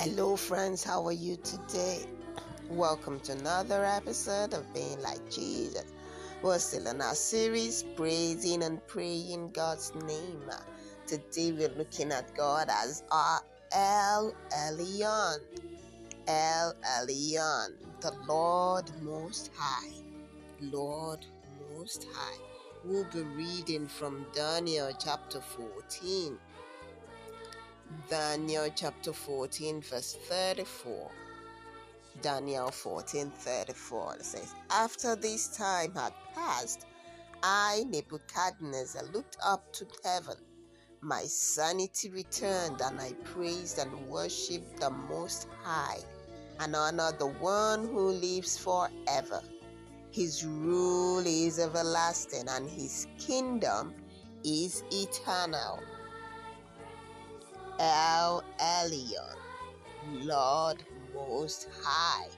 Hello, friends, how are you today? Welcome to another episode of Being Like Jesus. We're still in our series, Praising and Praying God's Name. Today, we're looking at God as our El Elyon. El Elyon, the Lord Most High. Lord Most High. We'll be reading from Daniel chapter 14 Daniel chapter 14, verse 34. Daniel 14 34 says, After this time had passed, I, Nebuchadnezzar, looked up to heaven. My sanity returned, and I praised and worshiped the Most High, and honored the one who lives forever. His rule is everlasting, and his kingdom is eternal. El Elyon, Lord Most High.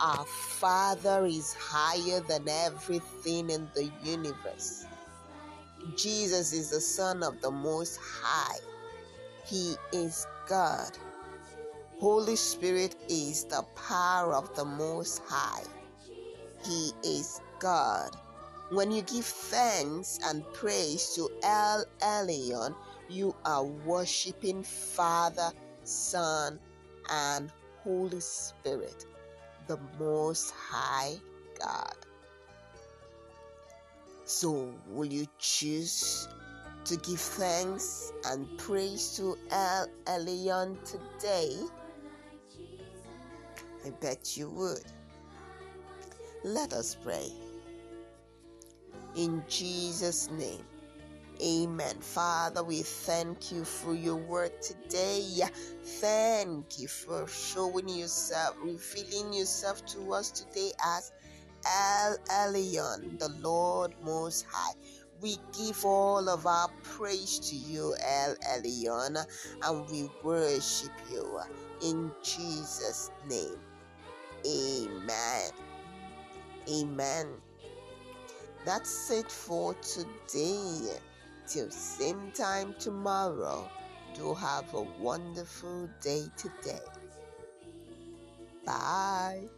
Our Father is higher than everything in the universe. Jesus is the Son of the Most High. He is God. Holy Spirit is the power of the Most High. He is God. When you give thanks and praise to El Elyon, you are worshiping Father, Son, and Holy Spirit, the Most High God. So, will you choose to give thanks and praise to El Elyon today? I bet you would. Let us pray. In Jesus' name. Amen. Father, we thank you for your word today. Thank you for showing yourself, revealing yourself to us today as El Elyon, the Lord Most High. We give all of our praise to you, El Elyon, and we worship you in Jesus' name. Amen. Amen. That's it for today. Till same time tomorrow, do have a wonderful day today. Bye.